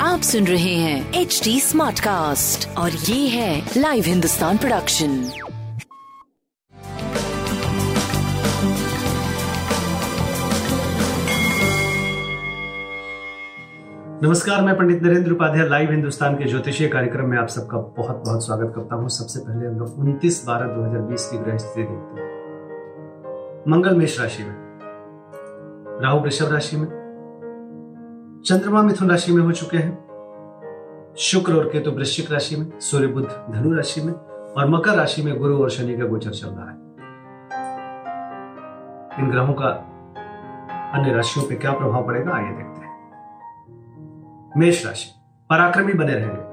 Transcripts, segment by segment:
आप सुन रहे हैं एच डी स्मार्ट कास्ट और ये है लाइव हिंदुस्तान प्रोडक्शन नमस्कार मैं पंडित नरेंद्र उपाध्याय लाइव हिंदुस्तान के ज्योतिषीय कार्यक्रम में आप सबका बहुत बहुत स्वागत करता हूँ। सबसे पहले हम लोग उनतीस बारह दो हज़ार बीस की ग्रह स्थिति देखते हैं। मंगल मेष राशि में। राहु वृषभ राशि में, चंद्रमा मिथुन राशि में हो चुके हैं, शुक्र और केतु वृश्चिक राशि में, सूर्य बुद्ध धनु राशि में और मकर राशि में गुरु और शनि का गोचर चल रहा है। इन ग्रहों का अन्य राशियों पर क्या प्रभाव पड़ेगा, आइए देखते हैं। मेष राशि, पराक्रमी बने रहेंगे।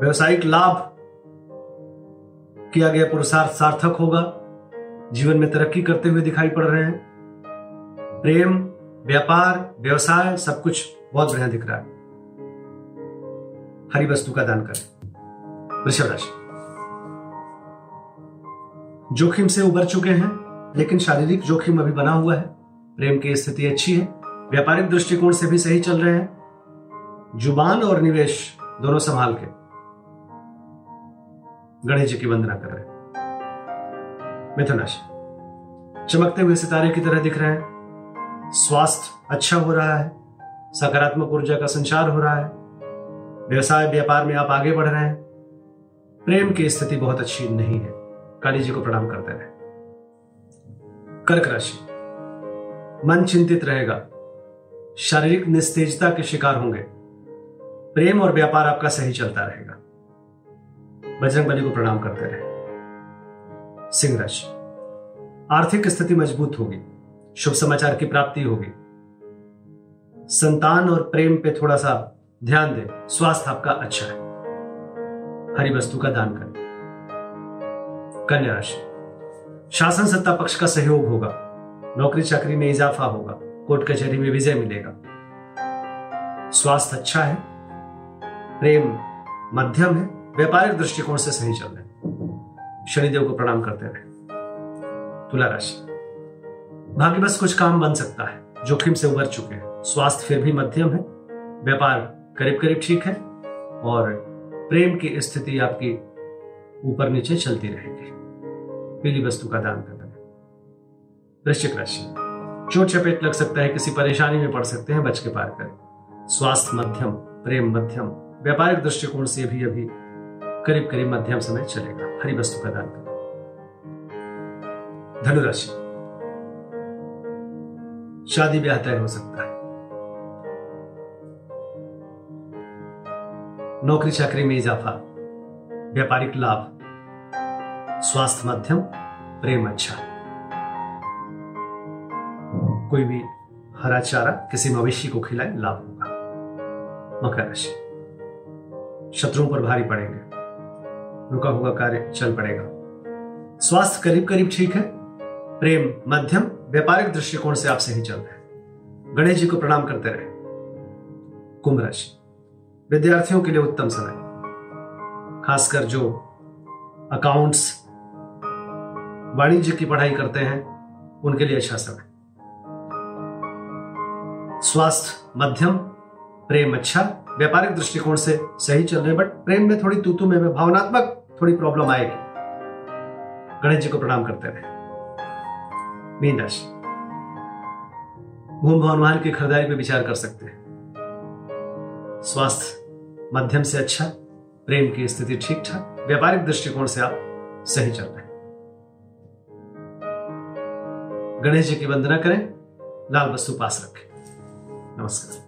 व्यवसायिक लाभ किया गया पुरुषार्थ सार्थक होगा। जीवन में तरक्की करते हुए दिखाई पड़ रहे हैं। प्रेम, व्यापार, व्यवसाय, सब कुछ बहुत बढ़िया दिख रहा है। हरी वस्तु का दान करें। वृषभ राशि। जोखिम से उबर चुके हैं, लेकिन शारीरिक जोखिम अभी बना हुआ है। प्रेम की स्थिति अच्छी है, व्यापारिक दृष्टिकोण से भी सही चल रहे हैं। ज़ुबान और निवेश दोनों संभाल के गणेश जी की वंदना कर रहे हैं। मिथुन राशि। चमकते हुए सितारे की तरह दिख रहे हैं। स्वास्थ्य अच्छा हो रहा है, सकारात्मक ऊर्जा का संचार हो रहा है, व्यवसाय, व्यापार में आप आगे बढ़ रहे हैं, प्रेम की स्थिति बहुत अच्छी नहीं है। काली जी को प्रणाम करते रहे। कर्क राशि, मन चिंतित रहेगा, शारीरिक निस्तेजता के शिकार होंगे, प्रेम और व्यापार आपका सही चलता रहेगा। बजरंग बली को प्रणाम करते रहे। सिंह राशि, आर्थिक स्थिति मज़बूत होगी शुभ समाचार की प्राप्ति होगी। संतान और प्रेम पे थोड़ा सा ध्यान दें। स्वास्थ्य आपका अच्छा है। हरी वस्तु का दान करें। कन्या राशि। शासन सत्ता पक्ष का सहयोग होगा। नौकरी चाकरी में इजाफा होगा। कोर्ट कचहरी में विजय मिलेगा। स्वास्थ्य अच्छा है। प्रेम मध्यम है। व्यापारिक दृष्टिकोण से सही चल रहे शनिदेव को प्रणाम करते रहे। तुला राशि। भाग्य बस कुछ काम बन सकता है। जोखिम से उबर चुके हैं। स्वास्थ्य फिर भी मध्यम है। व्यापार करीब करीब ठीक है और प्रेम की स्थिति आपकी ऊपर नीचे चलती रहेगी। पीली वस्तु का दान करना वृश्चिक राशि। चोट चपेट लग सकता है, किसी परेशानी में पड़ सकते हैं, बच के पार करें। स्वास्थ्य मध्यम, प्रेम मध्यम, व्यापारिक दृष्टिकोण से भी अभी करीब करीब मध्यम समय चलेगा। हरी वस्तु का दान करें धनुराशि शादी ब्याह तय हो सकता है। नौकरी चाकरी में इजाफा, व्यापारिक लाभ, स्वास्थ्य मध्यम, प्रेम अच्छा। कोई भी हरा चारा किसी मवेशी को खिलाए, लाभ होगा। मकर राशि। शत्रुओं पर भारी पड़ेंगे। रुका हुआ कार्य चल पड़ेगा। स्वास्थ्य करीब करीब ठीक है। प्रेम, मध्यम, व्यापारिक दृष्टिकोण से आप सही चल रहे हैं। गणेश जी को प्रणाम करते रहे। कुंभ राशि। विद्यार्थियों के लिए उत्तम समय। खासकर जो अकाउंट्स वाणिज्य की पढ़ाई करते हैं, उनके लिए अच्छा समय। स्वास्थ्य, मध्यम, प्रेम अच्छा व्यापारिक दृष्टिकोण से सही चल रहे बट प्रेम में थोड़ी तूतू में भावनात्मक थोड़ी प्रॉब्लम आएगी। गणेश जी को प्रणाम करते रहे। मीन राशि भूम भवन वाहन की खरीदारी पर विचार कर सकते हैं। स्वास्थ्य, मध्यम से अच्छा प्रेम की स्थिति ठीक ठाक, व्यापारिक दृष्टिकोण से आप सही चल रहे हैं। गणेश जी की वंदना करें, लाल वस्तु पास रखें। नमस्कार।